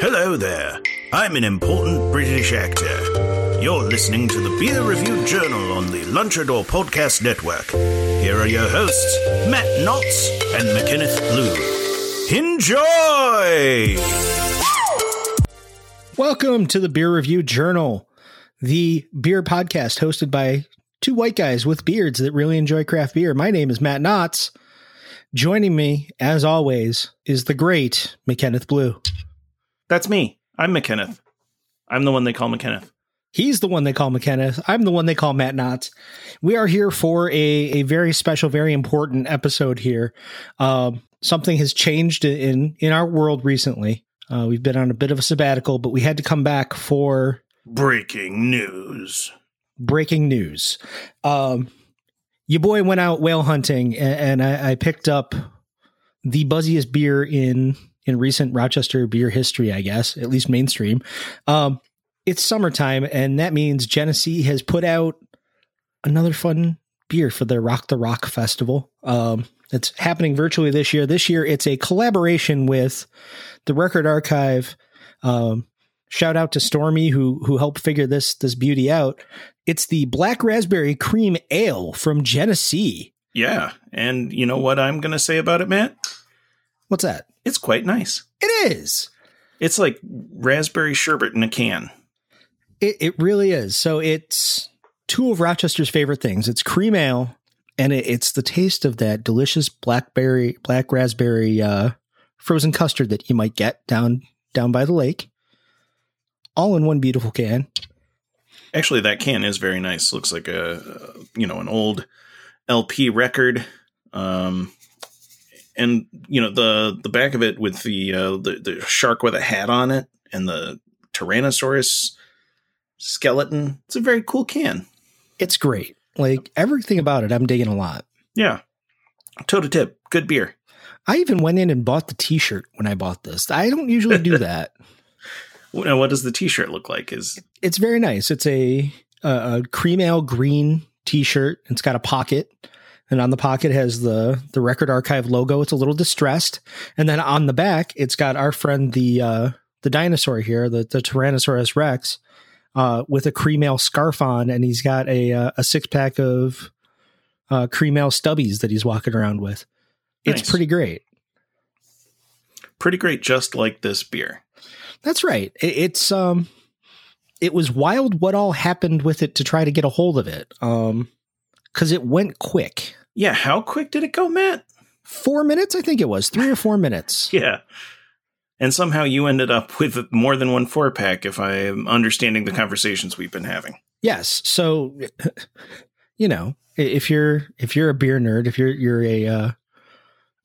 Hello there. I'm an important British actor. You're listening to the Beer Review Journal on the Lunchador Podcast Network. Here are your hosts, Matt Knotts and McKenneth Blue. Enjoy! Welcome to the Beer Review Journal, the beer podcast hosted by two white guys with beards that really enjoy craft beer. My name is Matt Knotts. Joining me, as always, is the great McKenneth Blue. That's me. I'm McKenneth. I'm the one they call McKenneth. He's the one they call McKenneth. I'm the one they call Matt Knotts. We are here for a, a very special, very important episode here. Um, something has changed in in our world recently. Uh, we've been on a bit of a sabbatical, but we had to come back for Breaking news. breaking news. Um, your boy went out whale hunting, and, and I, I picked up the buzziest beer in in recent Rochester beer history, I guess, at least mainstream. Um, it's summertime, and that means Genesee has put out another fun beer for the Rock the Rock Festival. Um, it's happening virtually this year. This year, it's a collaboration with the Record Archive. Um, shout out to Stormy who who helped figure this this beauty out. It's the Black Raspberry Cream Ale from Genesee. Yeah. And you know what I'm going to say about it, Matt? What's that? It's quite nice. It is. It's like raspberry sherbet in a can. It, it really is. So it's two of Rochester's favorite things. It's cream ale, and it, it's the taste of that delicious blackberry, black raspberry uh, frozen custard that you might get down down by the lake. All in one beautiful can. Actually, that can is very nice. Looks like a, you know, an old LP record. Um, and you know the the back of it with the uh, the the shark with a hat on it and the Tyrannosaurus skeleton. It's a very cool can. It's great. Like everything about it, I'm digging a lot. Yeah, toe to tip, good beer. I even went in and bought the T-shirt when I bought this. I don't usually do that. Now, what does the T-shirt look like? Is it's very nice. It's a, a, a cream ale green T-shirt. It's got a pocket, and on the pocket has the the Record Archive logo. It's a little distressed, and then on the back, it's got our friend the uh, the dinosaur here, the the Tyrannosaurus Rex, uh, with a cream ale scarf on, and he's got a uh, a six pack of uh, cream ale stubbies that he's walking around with. It's pretty great. pretty great, just like this beer. That's right. It, it's um, it was wild what all happened with it to try to get a hold of it. Um, because it went quick. Yeah, how quick did it go, Matt? Four minutes, I think it was three or four minutes. Yeah. And somehow you ended up with more than one four pack, if I'm understanding the conversations we've been having. Yes. So, you know, if you're if you're a beer nerd, if you're you're a uh,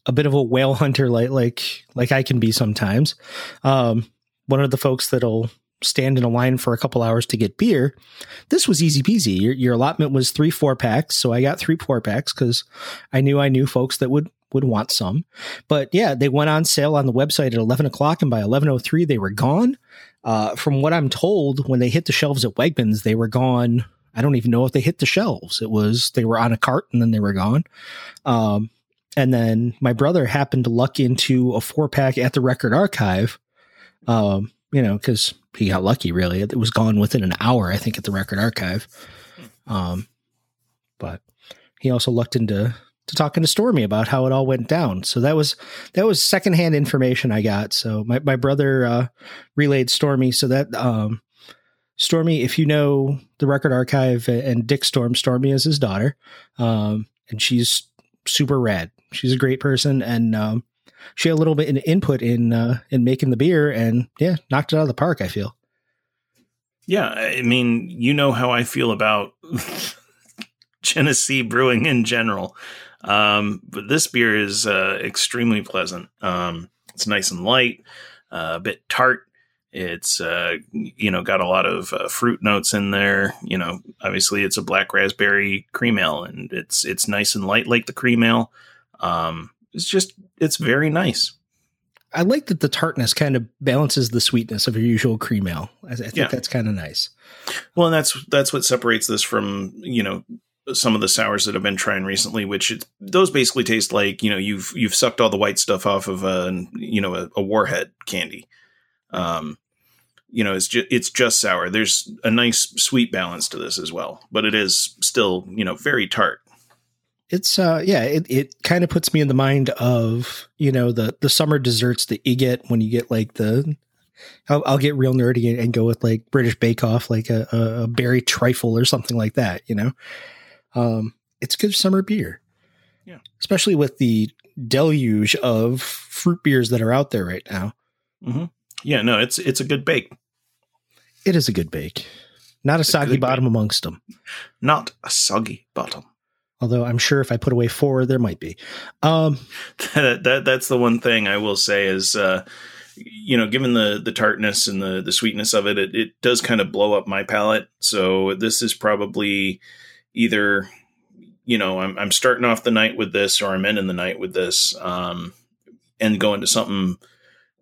a bit of a whale hunter like like like I can be sometimes, um, one of the folks that'll stand in a line for a couple hours to get beer. This was easy peasy. Your, your allotment was three four packs, so I got three four packs because I knew I knew folks that would would want some. But yeah, they went on sale on the website at eleven o'clock, and by eleven oh three they were gone. Uh, from what I'm told, when they hit the shelves at Wegmans, they were gone. I don't even know if they hit the shelves. It was they were on a cart and then they were gone. Um, and then my brother happened to luck into a four pack at the Record Archive. Um, you know, because he got lucky. Really, it was gone within an hour, I think, at the Record Archive. Um, but he also lucked into to talking to Stormy about how it all went down. So that was that was secondhand information I got. So my my brother uh, relayed Stormy. So that um, Stormy, if you know the Record Archive and Dick Storm, Stormy is his daughter, um, and she's super rad. She's a great person, and um, she had a little bit of input in uh, in making the beer, and yeah, knocked it out of the park. I feel. Yeah, I mean, you know how I feel about Genesee brewing in general. Um, but this beer is uh, extremely pleasant. Um, it's nice and light, uh, a bit tart. It's uh, you know got a lot of uh, fruit notes in there. You know, obviously it's a black raspberry cream ale, and it's it's nice and light like the cream ale. Um, it's just it's very nice. I like that the tartness kind of balances the sweetness of your usual cream ale. I, I think Yeah. that's kind of nice. Well, and that's that's what separates this from you know some of the sours that I've been trying recently, which it, those basically taste like you know you've you've sucked all the white stuff off of a you know a, a warhead candy. Um, you know, it's just it's just sour. There's a nice sweet balance to this as well, but it is still you know very tart. It's uh yeah, it, it kind of puts me in the mind of, you know, the the summer desserts that you get when you get like the I'll, I'll get real nerdy and, go with like British Bake Off, like a, a berry trifle or something like that, you know. Um, it's good summer beer. Yeah. Especially with the deluge of fruit beers that are out there right now. Yeah, no, it's it's a good bake, It is a good bake. Not a It's a soggy good bottom amongst them. not a soggy bottom. Although I'm sure if I put away four, there might be. Um, that, that that's the one thing I will say is uh you know given the the tartness and the the sweetness of it it, it does kind of blow up my palate so this is probably either you know I'm I'm starting off the night with this or I'm ending the night with this um and going to something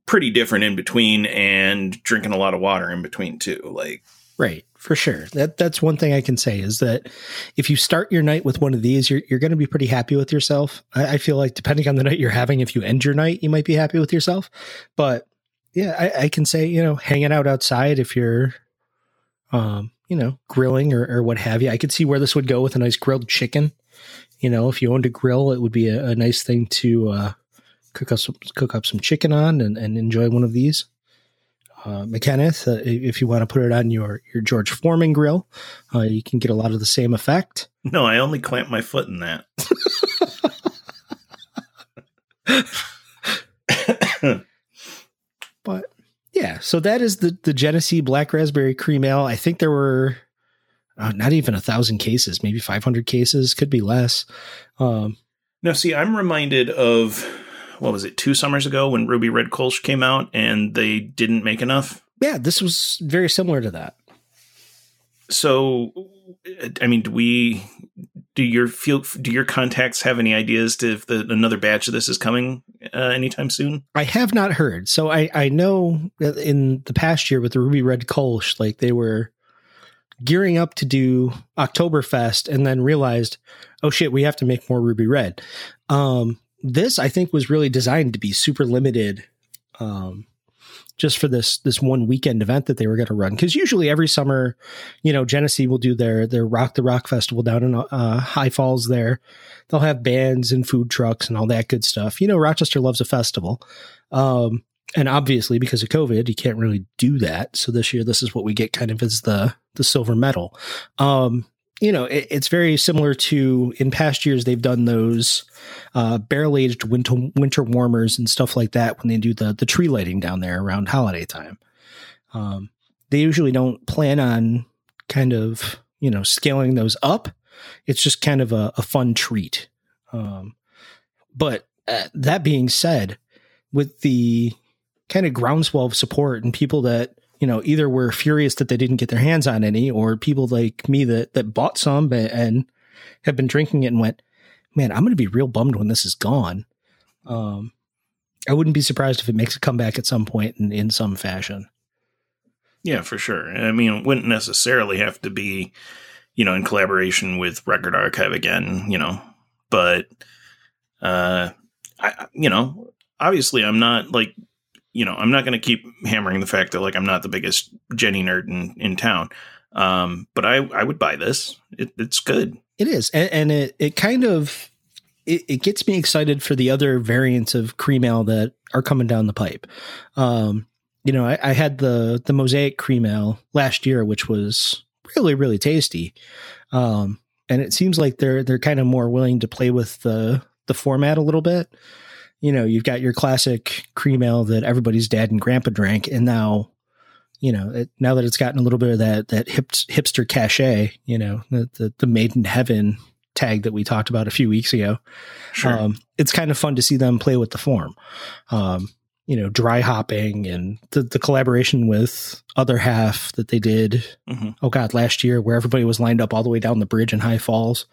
pretty different in between and drinking a lot of water in between too like Right, for sure. That that's one thing I can say is that if you start your night with one of these, you're you're going to be pretty happy with yourself. I, I feel like depending on the night you're having, if you end your night, you might be happy with yourself. But yeah, I, I can say you know hanging out outside if you're, um, you know, grilling or, or what have you. I could see where this would go with a nice grilled chicken. You know, if you owned a grill, it would be a, a nice thing to uh, cook up some, cook up some chicken on and, and enjoy one of these uh, McKenneth, uh, if you want to put it on your, your George Foreman grill, uh, you can get a lot of the same effect. no I only clamp my foot in that But yeah, so that is the the Genesee Black Raspberry Cream Ale. I think there were uh, not even a thousand cases, maybe five hundred cases, could be less. Um, No, see, I'm reminded of what was it, two summers ago when Ruby Red Kolsch came out and they didn't make enough. yeah, this was very similar to that. So, I mean, do we do your feel do your contacts have any ideas to if the, another batch of this is coming uh, anytime soon? I have not heard. So I, I know in the past year with the Ruby Red Kolsch, like they were gearing up to do Oktoberfest and then realized, oh shit, we have to make more Ruby Red. Um, this I think was really designed to be super limited, um, just for this this one weekend event that they were going to run. Because usually every summer, you know, Genesee will do their their Rock the Rock festival down in uh, High Falls. There, they'll have bands and food trucks and all that good stuff. You know, Rochester loves a festival. Um, and obviously because of COVID, you can't really do that. So this year, this is what we get kind of as the, the silver medal. Um, you know, it, it's very similar to in past years, they've done those, uh, barrel aged winter, winter warmers and stuff like that when they do the, the tree lighting down there around holiday time. Um, they usually don't plan on kind of, you know, scaling those up. It's just kind of a, a fun treat. Um, but uh, that being said, with the kind of groundswell of support and people that you know either were furious that they didn't get their hands on any, or people like me that that bought some and have been drinking it and went, man, I'm going to be real bummed when this is gone. Um, I wouldn't be surprised if it makes a comeback at some point in, in some fashion. Yeah, for sure. I mean, it wouldn't necessarily have to be, you know, in collaboration with Record Archive again, you know, but, uh, I, you know, obviously I'm not like, you know, I'm not going to keep hammering the fact that like I'm not the biggest Genny nerd in, in town. Um, but I, I would buy this. It, it's good. It is, and, and it it kind of it, it gets me excited for the other variants of cream ale that are coming down the pipe. Um, you know, I, I had the the mosaic cream ale last year, which was really really tasty. Um, and it seems like they're they're kind of more willing to play with the the format a little bit. You know, you've got your classic cream ale that everybody's dad and grandpa drank, and now you know, it, now that it's gotten a little bit of that that hip, hipster cachet, you know, the, the the made in heaven tag that we talked about a few weeks ago. Sure. Um, it's kind of fun to see them play with the form. Um, you know, dry hopping and the, the collaboration with other half that they did. Mhm. Oh God, last year where everybody was lined up all the way down the bridge in High Falls.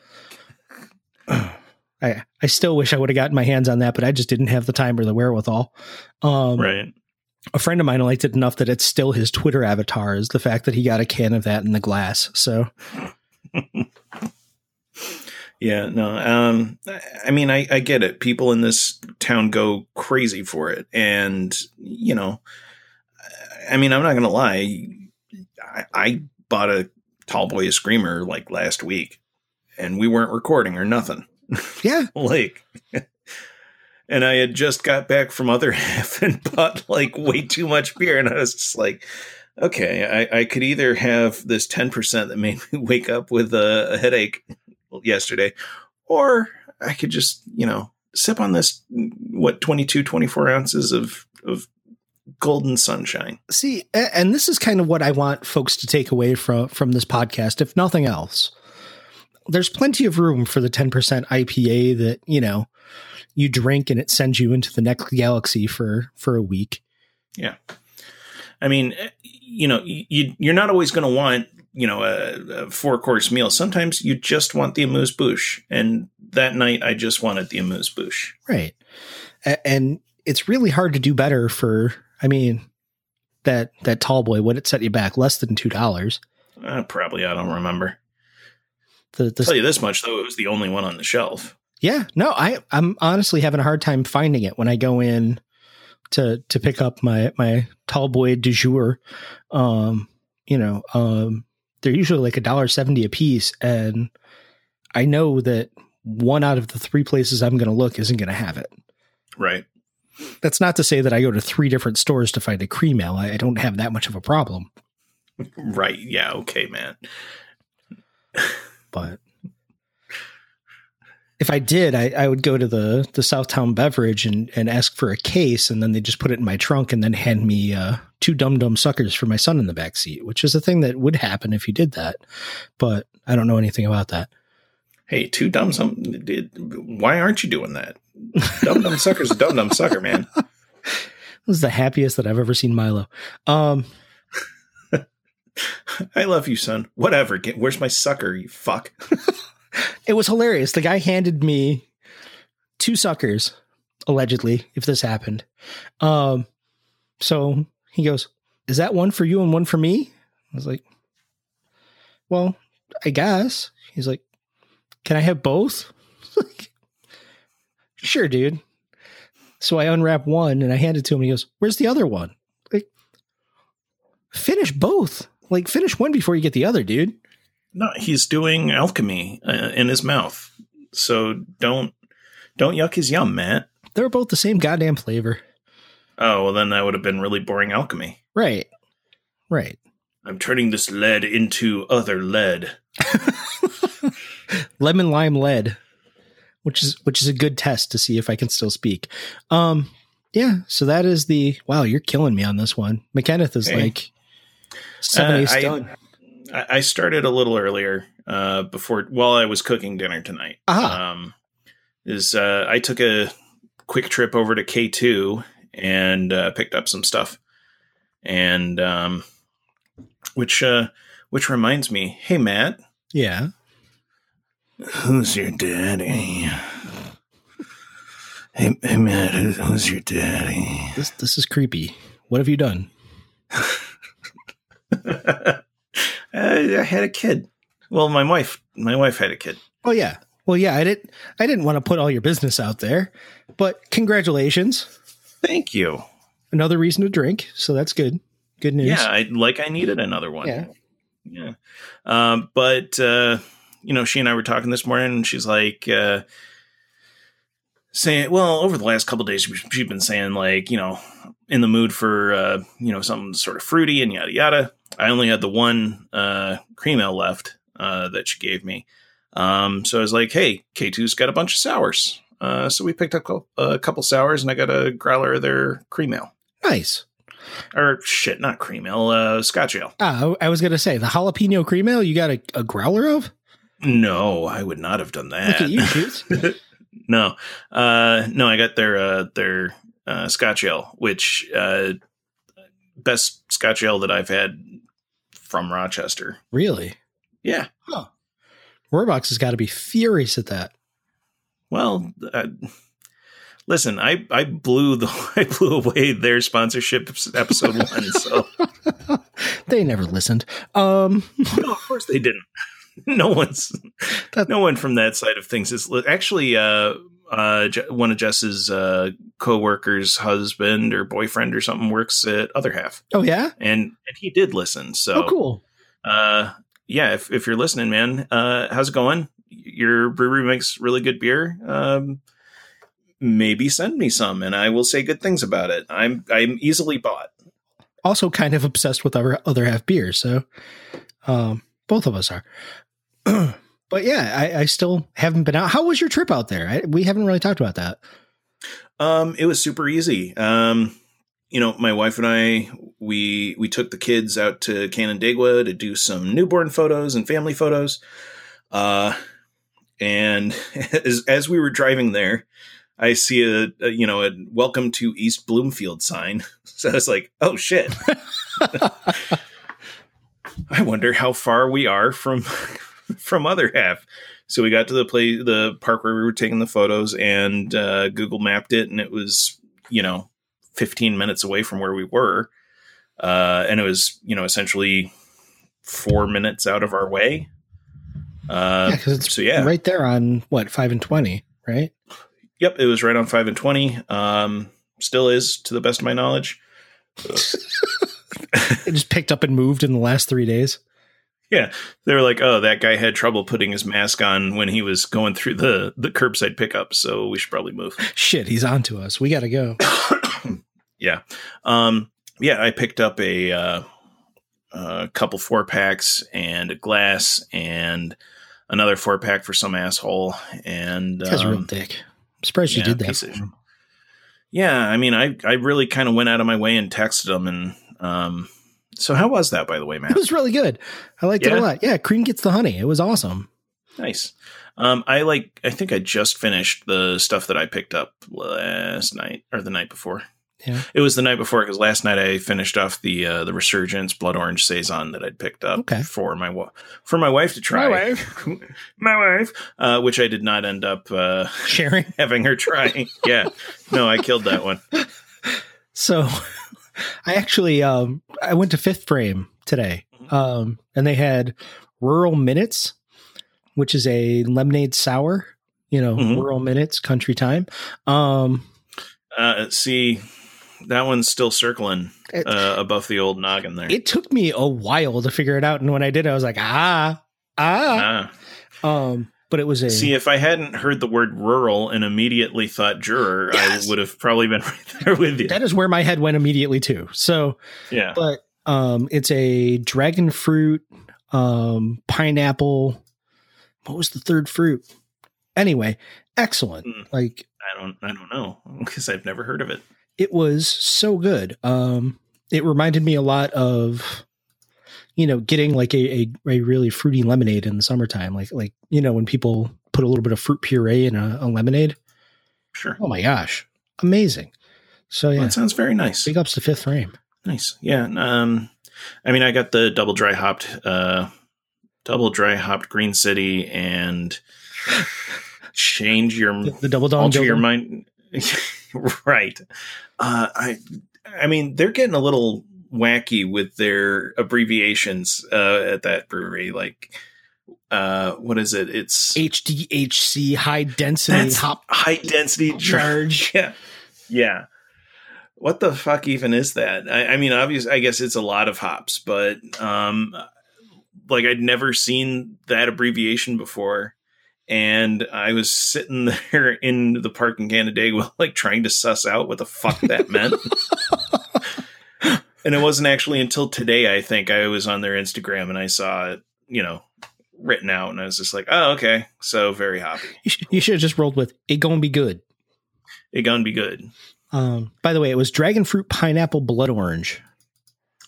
I I still wish I would have gotten my hands on that, but I just didn't have the time or the wherewithal. Um, right. a friend of mine liked it enough that it's still his Twitter avatar is the fact that he got a can of that in the glass. So Yeah, no. Um, I mean, I, I get it. People in this town go crazy for it, and you know, I mean, I'm not gonna lie. I, I bought a tall boy screamer like last week, and we weren't recording or nothing. yeah, like, and I had just got back from other half and bought like way too much beer, and I was just like. Okay, I, I could either have this 10% that made me wake up with a, a headache yesterday, or I could just, you know, sip on this, what, 22, 24 ounces of, of golden sunshine. see, and this is kind of what I want folks to take away from from this podcast, if nothing else. There's plenty of room for the 10% IPA that you know you drink and it sends you into the next galaxy for for a week. Yeah. I mean, eh, you know, you, you're not always going to want, you know, a, a four course meal. Sometimes you just want the amuse bouche. And that night I just wanted the amuse bouche. Right. A- and it's really hard to do better for I mean that that tall boy what it set you back less than $2. Uh, probably, I don't remember. The the tell you this much though, it was the only one on the shelf. Yeah, no, I I'm honestly having a hard time finding it when I go in to to pick up my my tall boy du jour. Um, you know, um, they're usually like a dollar seventy a piece, and I know that one out of the three places I'm going to look isn't going to have it. Right. That's not to say that I go to three different stores to find a cream ale. I, I don't have that much of a problem, Right. Yeah. Okay, man. But if I did, I, I would go to the the Southtown Beverage and, and ask for a case, and then they just put it in my trunk and then hand me uh, two dum dum suckers for my son in the back seat, which is a thing that would happen if you did that. But I don't know anything about that. Hey, two dumb some. Did, why aren't you doing that? Dumb dumb sucker's a dumb dumb sucker, man. This is the happiest that I've ever seen Milo. Um, I love you, son. Whatever. Get, where's my sucker? You fuck. it was hilarious. The guy handed me two suckers, allegedly, if this happened. Um, so he goes, Is that one for you and one for me? I was like, Well, I guess. He's like, Can I have both? Sure, dude. So I unwrap one and I hand it to him. He goes, Where's the other one? Like, finish both. Like, finish one before you get the other, dude. No, he's doing alchemy uh, in his mouth. So don't don't yuck his yum, Matt. They're both the same goddamn flavor. Oh, well, then that would have been really boring alchemy. Right. Right. I'm turning this lead into other lead. lemon lime lead which is which is a good test to see if i can still speak um yeah so that is the wow you're killing me on this one mckenneth is Hey. like seven Uh, I- done I, I started a little earlier uh, before while I was cooking dinner tonight. Ah. Um, is uh, I took a quick trip over to K two and uh, picked up some stuff, and um, which uh, which reminds me, hey Matt, yeah who's your daddy? Hey, hey Matt, who's, your daddy? this this is creepy what have you done I had a kid. Well, my wife, my wife had a kid. oh yeah well yeah i didn't i didn't want to put all your business out there but congratulations Thank you. another reason to drink so that's good good news Yeah, I like I needed another one. Yeah. Yeah. Um, but uh, you know, she and I were talking this morning and she's like uh saying well, over the last couple of days she's been saying like, you know, in the mood for uh, you know, something sort of fruity and yada yada. I only had the one uh cream ale left uh that she gave me. Um, so I was like, hey, K2's got a bunch of sours. Uh, so we picked up a couple sours and I got a growler of their cream ale. nice or shit, not cream ale, uh, Scotch ale. Ah, I was gonna say the jalapeno cream ale. You got a, a growler of? No, I would not have done that. Look at you, no, uh, no, I got their uh, their uh, Scotch ale, which uh, best Scotch ale that I've had from Rochester. really? Yeah. Huh. Warbox has got to be furious at that. Well, uh, listen, I I blew the I blew away their sponsorship episode one, so they never listened. Um, no, of course they didn't. No one's That- no one from that side of things is actually uh uh one of Jess's uh co-workers husband or boyfriend or something works at other half oh yeah. and and he did listen so oh cool. uh yeah if, if you're listening man uh how's it going your brewery makes really good beer um maybe send me some and i will say good things about it i'm i'm easily bought Also, kind of obsessed with our other half beers. So, um, both of us are. but yeah, I, I still haven't been out. How was your trip out there? I, we haven't really talked about that. Um, it was super easy. Um, you know, my wife and I, we we took the kids out to Canandaigua to do some newborn photos and family photos. Uh, and as as we were driving there, I see a, a you know a welcome to East Bloomfield sign. So I was like, oh shit. I wonder how far we are from from other half. So we got to the play the park where we were taking the photos and uh, Google mapped it and it was, you know, 15 minutes away from where we were. Uh, and it was, you know, essentially four minutes out of our way. Uh, yeah, because it's so yeah, right there on what five and twenty, right? Yep, it was right on five and twenty. Um, still is, to the best of my knowledge. It just picked up and moved in the last three days. Yeah, they were like, "Oh, that guy had trouble putting his mask on when he was going through the the curbside pickup, so we should probably move." Shit, he's on to us. We got to go. yeah, um, yeah. I picked up a, uh, a couple four packs and a glass and another four pack for some asshole. And That's a real um, dick. I'm surprised you did that. yeah, I mean, I I really kind of went out of my way and texted him and um. So how was that, by the way, Matt? It was really good. I liked it a lot. Yeah, cream gets the honey. It was awesome. Nice. Um, I like. I think I just finished the stuff that I picked up last night or the night before. Yeah. It was the night before because last night I finished off the uh, the Resurgence Blood Orange saison that I'd picked up Okay. for my wa- for my wife to try. My wife, my wife, uh, which I did not end up uh, Sharing. having her try. yeah, no, I killed that one. So I actually um I went to fifth frame today. Mm-hmm. Um and they had rural minutes, which is a lemonade sour, you know, Mhm. rural minutes, country time. Um Uh, see, that one's still circling It- uh, above the old noggin there. it took me a while to figure it out. And when I did, I was like, ah, ah. Ah. Um, but it was a See, if I hadn't heard the word rural and immediately thought juror, Yes. I would have probably been right there with you. that is where my head went immediately too. So yeah. but um it's a dragon fruit, um, pineapple. What was the third fruit? Anyway, excellent. Mm. Like I don't I don't know because I've never heard of it. it was so good. Um, it reminded me a lot of, you know, getting like a, a, a really fruity lemonade in the summertime. Like, like, you know, when people put a little bit of fruit puree in a, a lemonade. Sure. Oh my gosh. Amazing. So Well, yeah, that sounds very nice. big ups to fifth frame. Nice. Yeah. Um I mean I got the double dry hopped uh double dry hopped Green City and change your The, the double dong. alter your mind right uh i i mean they're getting a little wacky with their abbreviations uh at that brewery. Like uh what is it? It's HDHC high density hop high density charge. yeah. Yeah. What the fuck even is that? I, I mean obviously i guess it's a lot of hops but um like i'd never seen that abbreviation before. And i was sitting there in the park in canandaigua like trying to suss out what the fuck that meant and it wasn't actually until today i think i was on their instagram and i saw it you know written out and i was just like oh okay so very hoppy You should, you should have just rolled with it gonna be good. it gonna be good Um, by the way, it was dragon fruit, pineapple, blood orange.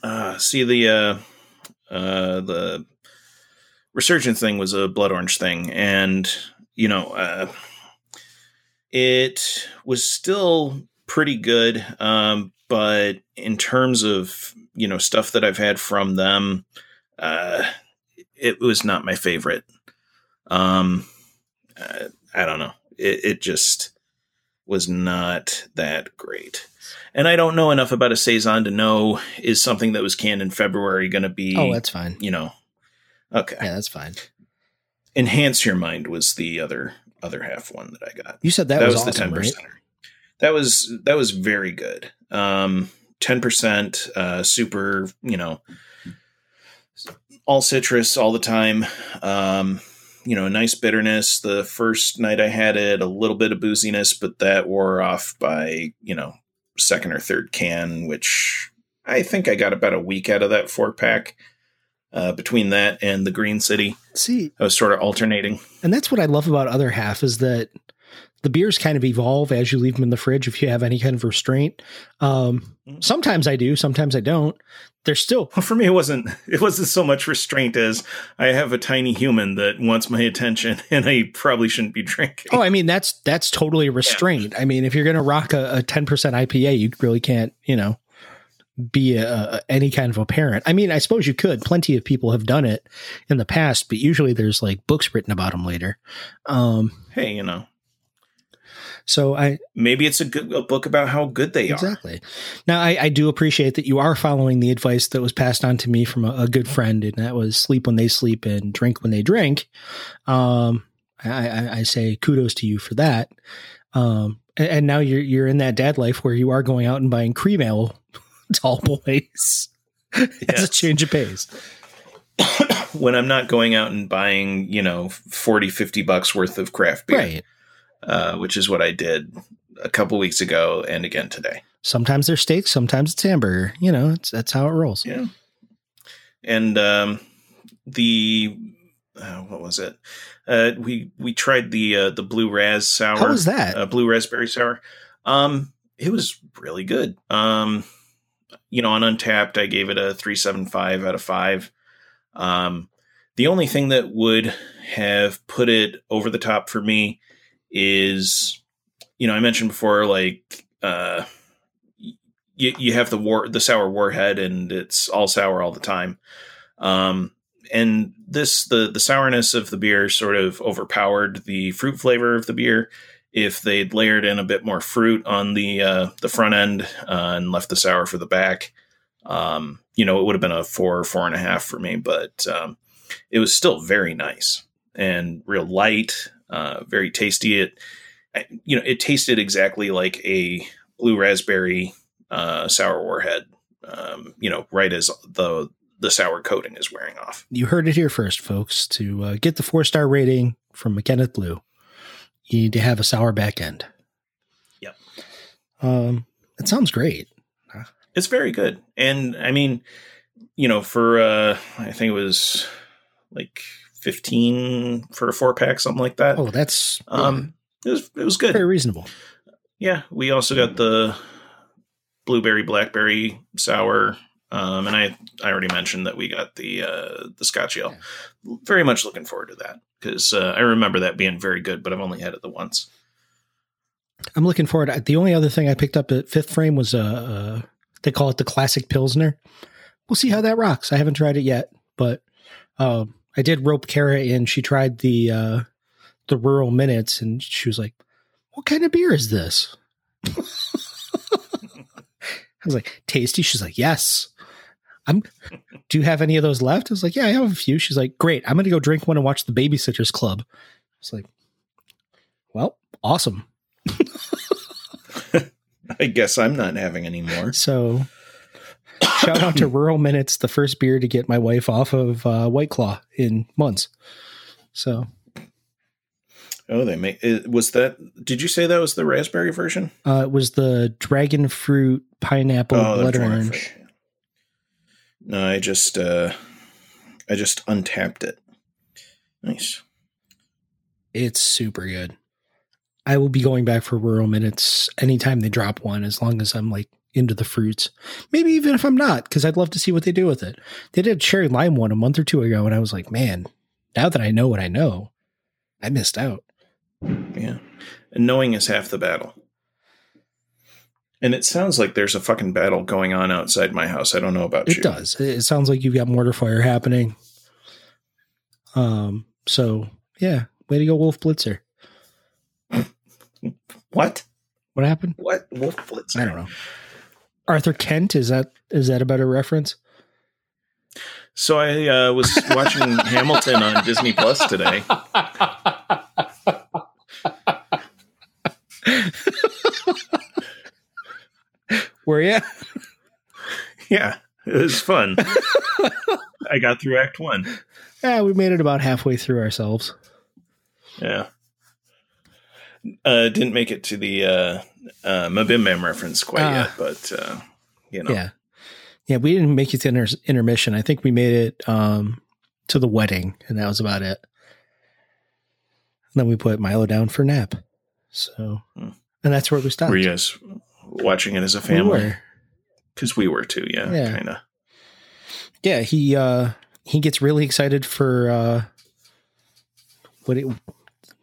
Uh, see the uh, uh, the resurgence thing was a blood orange thing, and you know, uh, it was still pretty good. Um, but in terms of you know stuff that I've had from them, uh, it was not my favorite. Um, uh, I don't know. It, it just was not that great. And I don't know enough about a saison to know is something that was canned in February going to be. Oh, that's fine. you know. Okay. Yeah, that's fine. Enhance your mind was the other other half one that I got. You said that, that was, was, the awesome, ten right? That was that was very good. Um, ten percent, uh, super. You know, all citrus all the time. Um, you know, a nice bitterness. The first night I had it, a little bit of booziness, but that wore off by you know second or third can, which I think I got about a week out of that four pack. Uh, between that and the Green City, See, I was sort of alternating. and that's what I love about other half is that the beers kind of evolve as you leave them in the fridge if you have any kind of restraint. Um, Mhm. sometimes I do, sometimes I don't. They're still Well, for me, it wasn't. It wasn't so much restraint as I have a tiny human that wants my attention, and I probably shouldn't be drinking. Oh, I mean that's that's totally restraint. I mean, if you're gonna rock a ten percent IPA, you really can't, you know, be a, a, any kind of a parent. I mean, I suppose you could. Plenty of people have done it in the past, but usually there's like books written about them later. Um, Hey, you know, so I maybe it's a good a book about how good they are. exactly. Now I, I do appreciate that you are following the advice that was passed on to me from a, a good friend, and that was sleep when they sleep and drink when they drink. Um, I, I, I say kudos to you for that. Um, and, and now you're you're in that dad life where you are going out and buying cream ale tall boys as a change of pace. When I'm not going out and buying, you know, 40, 50 bucks worth of craft beer, Right. Uh, which is what I did a couple weeks ago and again today. Sometimes they're steaks, sometimes it's hamburger. You know, it's, that's how it rolls. Yeah. And um, the uh, what was it? Uh, we we tried the uh, the blue raz sour. How was that? Uh, blue raspberry sour. Um, it was really good. Um, you know, on Untappd, I gave it a three seven five out of five. Um, the only thing that would have put it over the top for me is, you know, I mentioned before, like, uh, you, you have the war, the sour warhead and it's all sour all the time. Um, and this, the, the sourness of the beer sort of overpowered the fruit flavor of the beer. If they'd layered in a bit more fruit on the, uh, the front end, uh, and left the sour for the back, um, you know, it would have been a four, four and a half for me, but, um, it was still very nice and real light, uh, very tasty. It, you know, it tasted exactly like a blue raspberry, uh, sour warhead, um, you know, right as the, the sour coating is wearing off. You heard it here first, folks. To uh, get the four star rating from McKenneth Blue, you need to have a sour back end. Yep. Um, it sounds great. It's very good. And I mean, you know, for, uh, I think it was like 15 for a four pack, something like that. Oh, that's Um, it was, it was good. very reasonable. Yeah, we also got the blueberry blackberry sour, um, and I I already mentioned that we got the uh, the Scotch ale. Very much looking forward to that because uh, I remember that being very good, but I've only had it the once. I'm looking forward. The only other thing I picked up at Fifth Frame was a, uh they call it the classic Pilsner. We'll see how that rocks. I haven't tried it yet, but um, I did rope Kara in. She tried the uh, the rural minutes, and she was like, "What kind of beer is this?" I was like, "Tasty." She's like, "Yes." I'm. Do you have any of those left? I was like, "Yeah, I have a few." She's like, "Great. I'm going to go drink one and watch the Babysitters Club." It's like, well, awesome. I guess I'm not having any more. So shout out to Rural Minutes, the first beer to get my wife off of uh, White Claw in months. So Oh, they make it, was that? Did you say that was the raspberry version? uh, it was the dragon fruit pineapple oh, blood orange. Fruit. No, I just uh, I just untapped it. Nice. It's super good. I will be going back for rural minutes anytime they drop one, as long as I'm like into the fruits. Maybe even if I'm not, because I'd love to see what they do with it. They did a cherry lime one a month or two ago, and I was like, man, now that I know what I know, I missed out. Yeah. And knowing is half the battle. And it sounds like there's a fucking battle going on outside my house. I don't know about It you. It does. It it sounds like you've got mortar fire happening. Um. So yeah, way to go, Wolf Blitzer. What? What happened? What? Wolf Blitzer? I don't know. Arthur Kent is that is that a better reference? So I uh, was watching Hamilton on Disney Plus today. Were you? Yeah, it was fun. I got through Act One. Yeah, we made it about halfway through ourselves. Yeah. Uh, didn't make it to the uh, uh, Mabim Bam reference quite Ah. yet, but uh, you know, Yeah, yeah, we didn't make it to inter- intermission. I think we made it um to the wedding, and that was about it. And then we put Milo down for nap. So, Hmm. and that's where we stopped. were you guys watching it as a family? Because we were too. Yeah, Yeah. kind of. yeah he uh he gets really excited for uh what it,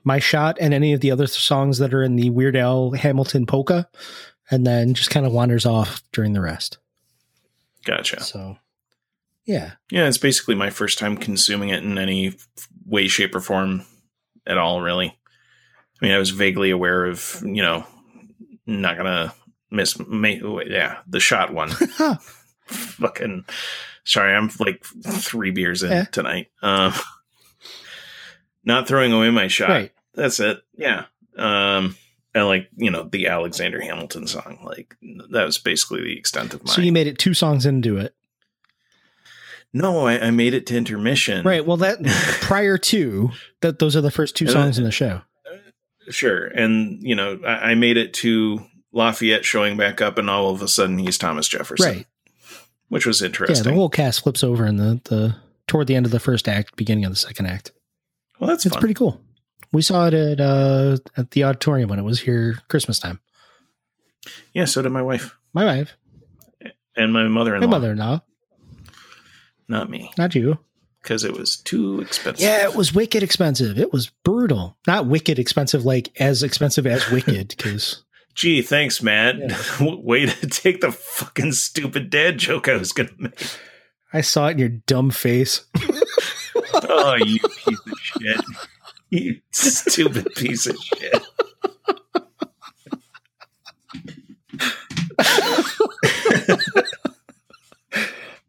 my shot and any of the other songs that are in the weird al hamilton polka and then just kind of wanders off during the rest Gotcha. so yeah Yeah, it's basically my first time consuming it in any way, shape, or form at all, really. I mean, I was vaguely aware of, you know, not gonna miss, ma- yeah, the shot one. Fucking, sorry, I'm like three beers in Yeah. tonight. Um, not throwing away my shot. right That's it. Yeah. Um, and like, you know, the Alexander Hamilton song, like that was basically the extent of my. so you made it two songs into it no, I, I made it to intermission. right well that prior to that those are the first two songs in the show Sure. And, you know, I, I made it to Lafayette showing back up, and all of a sudden he's Thomas Jefferson, right which was yeah interesting. the whole cast flips over in the the toward the end of the first act beginning of the second act well, that's it's fun. pretty cool we saw it at uh at the auditorium when it was here christmas time yeah, so did my wife my wife and my mother in my mother-in-law Not me, not you because it was too expensive. yeah it was wicked expensive it was brutal not wicked expensive like as expensive as wicked because Gee, thanks, Matt. Yeah. Way to take the fucking stupid dad joke I was to make. i saw it in your dumb face Oh, you piece of shit. You stupid piece of shit.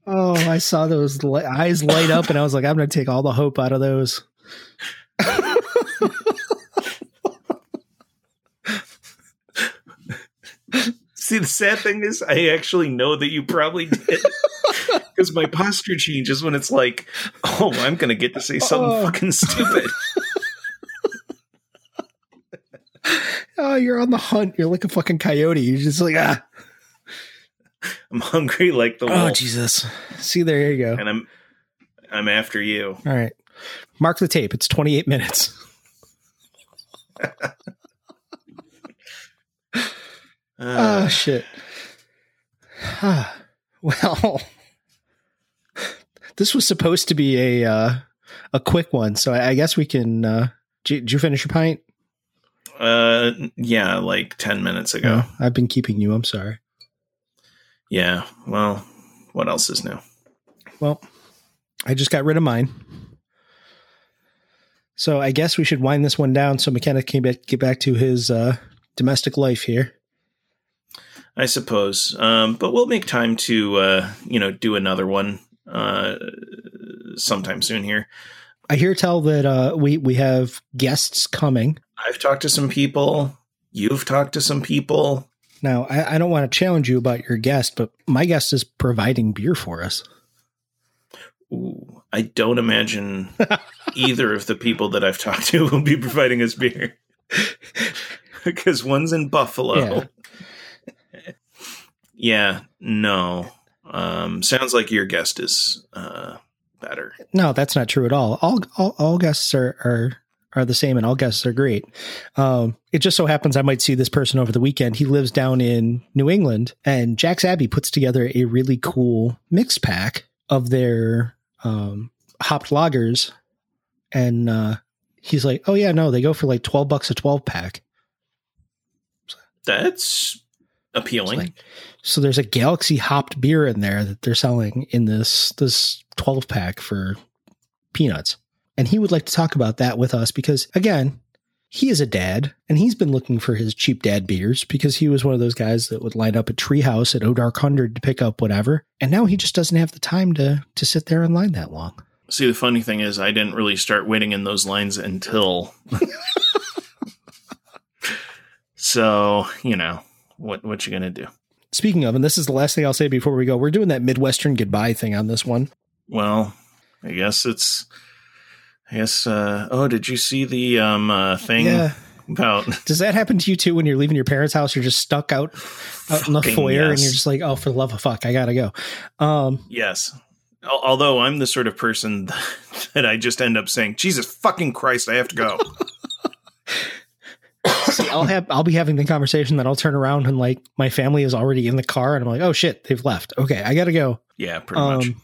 oh i saw those li- eyes light up and i was like i'm gonna take all the hope out of those See, the sad thing is, I actually know that you probably did. Because my posture changes when it's like, oh, I'm going to get to say something Oh. fucking stupid. Oh you're on the hunt. You're like a fucking coyote. You're just like ah. I'm hungry like the oh jesus. See there you go. And I'm I'm after you. all right. Mark the tape. It's 28 minutes. Uh, Oh shit. well, this was supposed to be a uh, a quick one, so I, guess we can. Uh, did you finish your pint? Uh, yeah, like ten minutes ago. No, I've been keeping you. I'm sorry. Yeah. Well, what else is new? Well, I just got rid of mine, so I guess we should wind this one down so McKenna can get get back to his uh, domestic life here. I suppose. Um, but we'll make time to uh, you know do another one uh, sometime soon here. I hear tell that uh, we we have guests coming. I've talked to some people. You've talked to some people. Now, I, I don't want to challenge you about your guest, but my guest is providing beer for us. Ooh, I don't imagine either of the people that I've talked to will be providing us beer. because one's in Buffalo. Yeah, no. Um, sounds like your guest is uh, better. No, that's not true at all. All all, all guests are, are are the same, and all guests are great. Um, it just so happens I might see this person over the weekend. He lives down in New England, and Jack's Abbey puts together a really cool mix pack of their um, hopped lagers, and uh, he's like, "Oh yeah, no, they go for like twelve bucks a twelve pack." That's appealing. Like, so there's a Galaxy hopped beer in there that they're selling in this this 12 pack for peanuts. And he would like to talk about that with us because again, he is a dad and he's been looking for his cheap dad beers because he was one of those guys that would line up at Treehouse at Odark 100 to pick up whatever. And now he just doesn't have the time to to sit there in line that long. See, the funny thing is, I didn't really start waiting in those lines until. so you know what what you gonna do? Speaking of, and this is the last thing I'll say before we go, we're doing that Midwestern goodbye thing on this one. Well, I guess it's. I guess. Uh, oh, did you see the um uh, thing Yeah. about? Does that happen to you too when you're leaving your parents' house? You're just stuck out out in the foyer and you're just like, oh, for the love of fuck, I gotta go. Um, Yes. Although I'm the sort of person that I just end up saying, "Jesus fucking Christ, I have to go." see, I'll have I'll be having the conversation that I'll turn around and like my family is already in the car and I'm like, oh shit, they've left. Okay, I gotta go. yeah, pretty much. Um,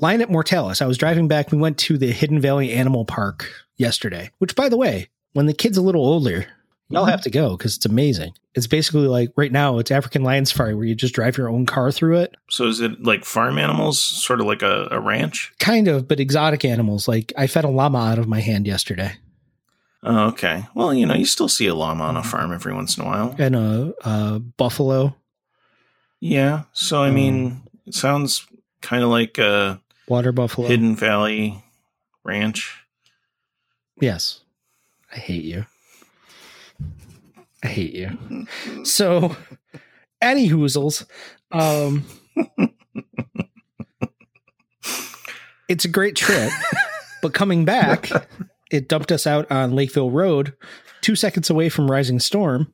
line at Mortalis. I was driving back. We went to the Hidden Valley Animal Park yesterday, which, by the way, when the kid's a little older, y'all have to go because it's amazing. It's basically like right now, it's African Lion Safari where you just drive your own car through it. So is it like farm animals, sort of like a, a ranch? Kind of, but exotic animals. Like I fed a llama out of my hand yesterday Oh, okay. Well, you know, you still see a llama on a farm every once in a while. and a, a buffalo, Yeah. So I mean, it sounds kind of like a water buffalo. Hidden Valley Ranch. Yes. I hate you. I hate you. So, any hoozles, um, it's a great trip, but coming back, it dumped us out on Lakeville Road, two seconds away from Rising Storm,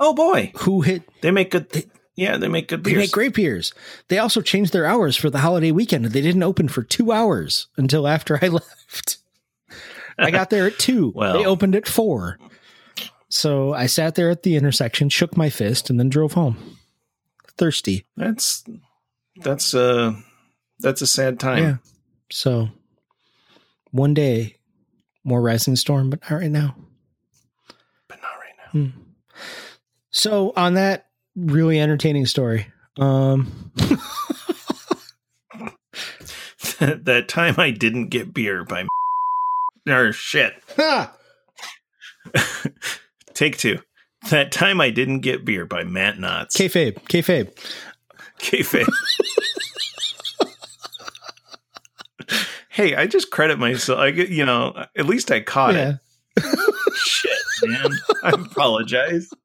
Oh boy, who hit they make good. yeah, they make good they beers. make great beers. They also changed their hours for the holiday weekend. They didn't open for two hours until after I left. I got there at two. Well. they opened at four. So I sat there at the intersection, shook my fist, and then drove home. Thirsty. That's that's uh that's a sad time. Yeah. So one day, more Rising Storm, but not right now. But not right now. So on that really entertaining story, um, that time I didn't get beer by or shit. Take two. That time I didn't get beer by Matt Knotts. kayfabe, kayfabe. Kayfabe. hey, I just credit myself. I get, you know, at least I caught Yeah, it. Shit, man. I apologize.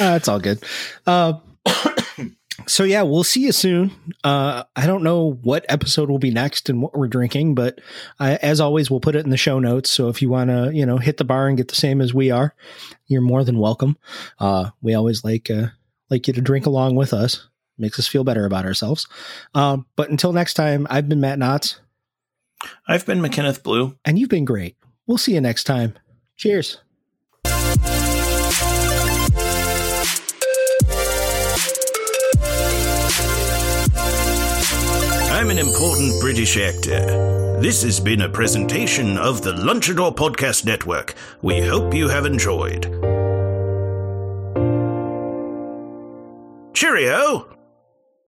Uh, it's all good. Uh, so yeah, we'll see you soon. Uh, I don't know what episode will be next and what we're drinking, but I, as always, we'll put it in the show notes. So if you want to, you know, hit the bar and get the same as we are, you're more than welcome. Uh, we always like uh, like you to drink along with us. Makes us feel better about ourselves. Um, but until next time, I've been Matt Knotts, I've been McKenneth Blue. and you've been great. We'll see you next time. Cheers. I'm an important British actor. This has been a presentation of the Lunchador Podcast Network. We hope you have enjoyed. Cheerio!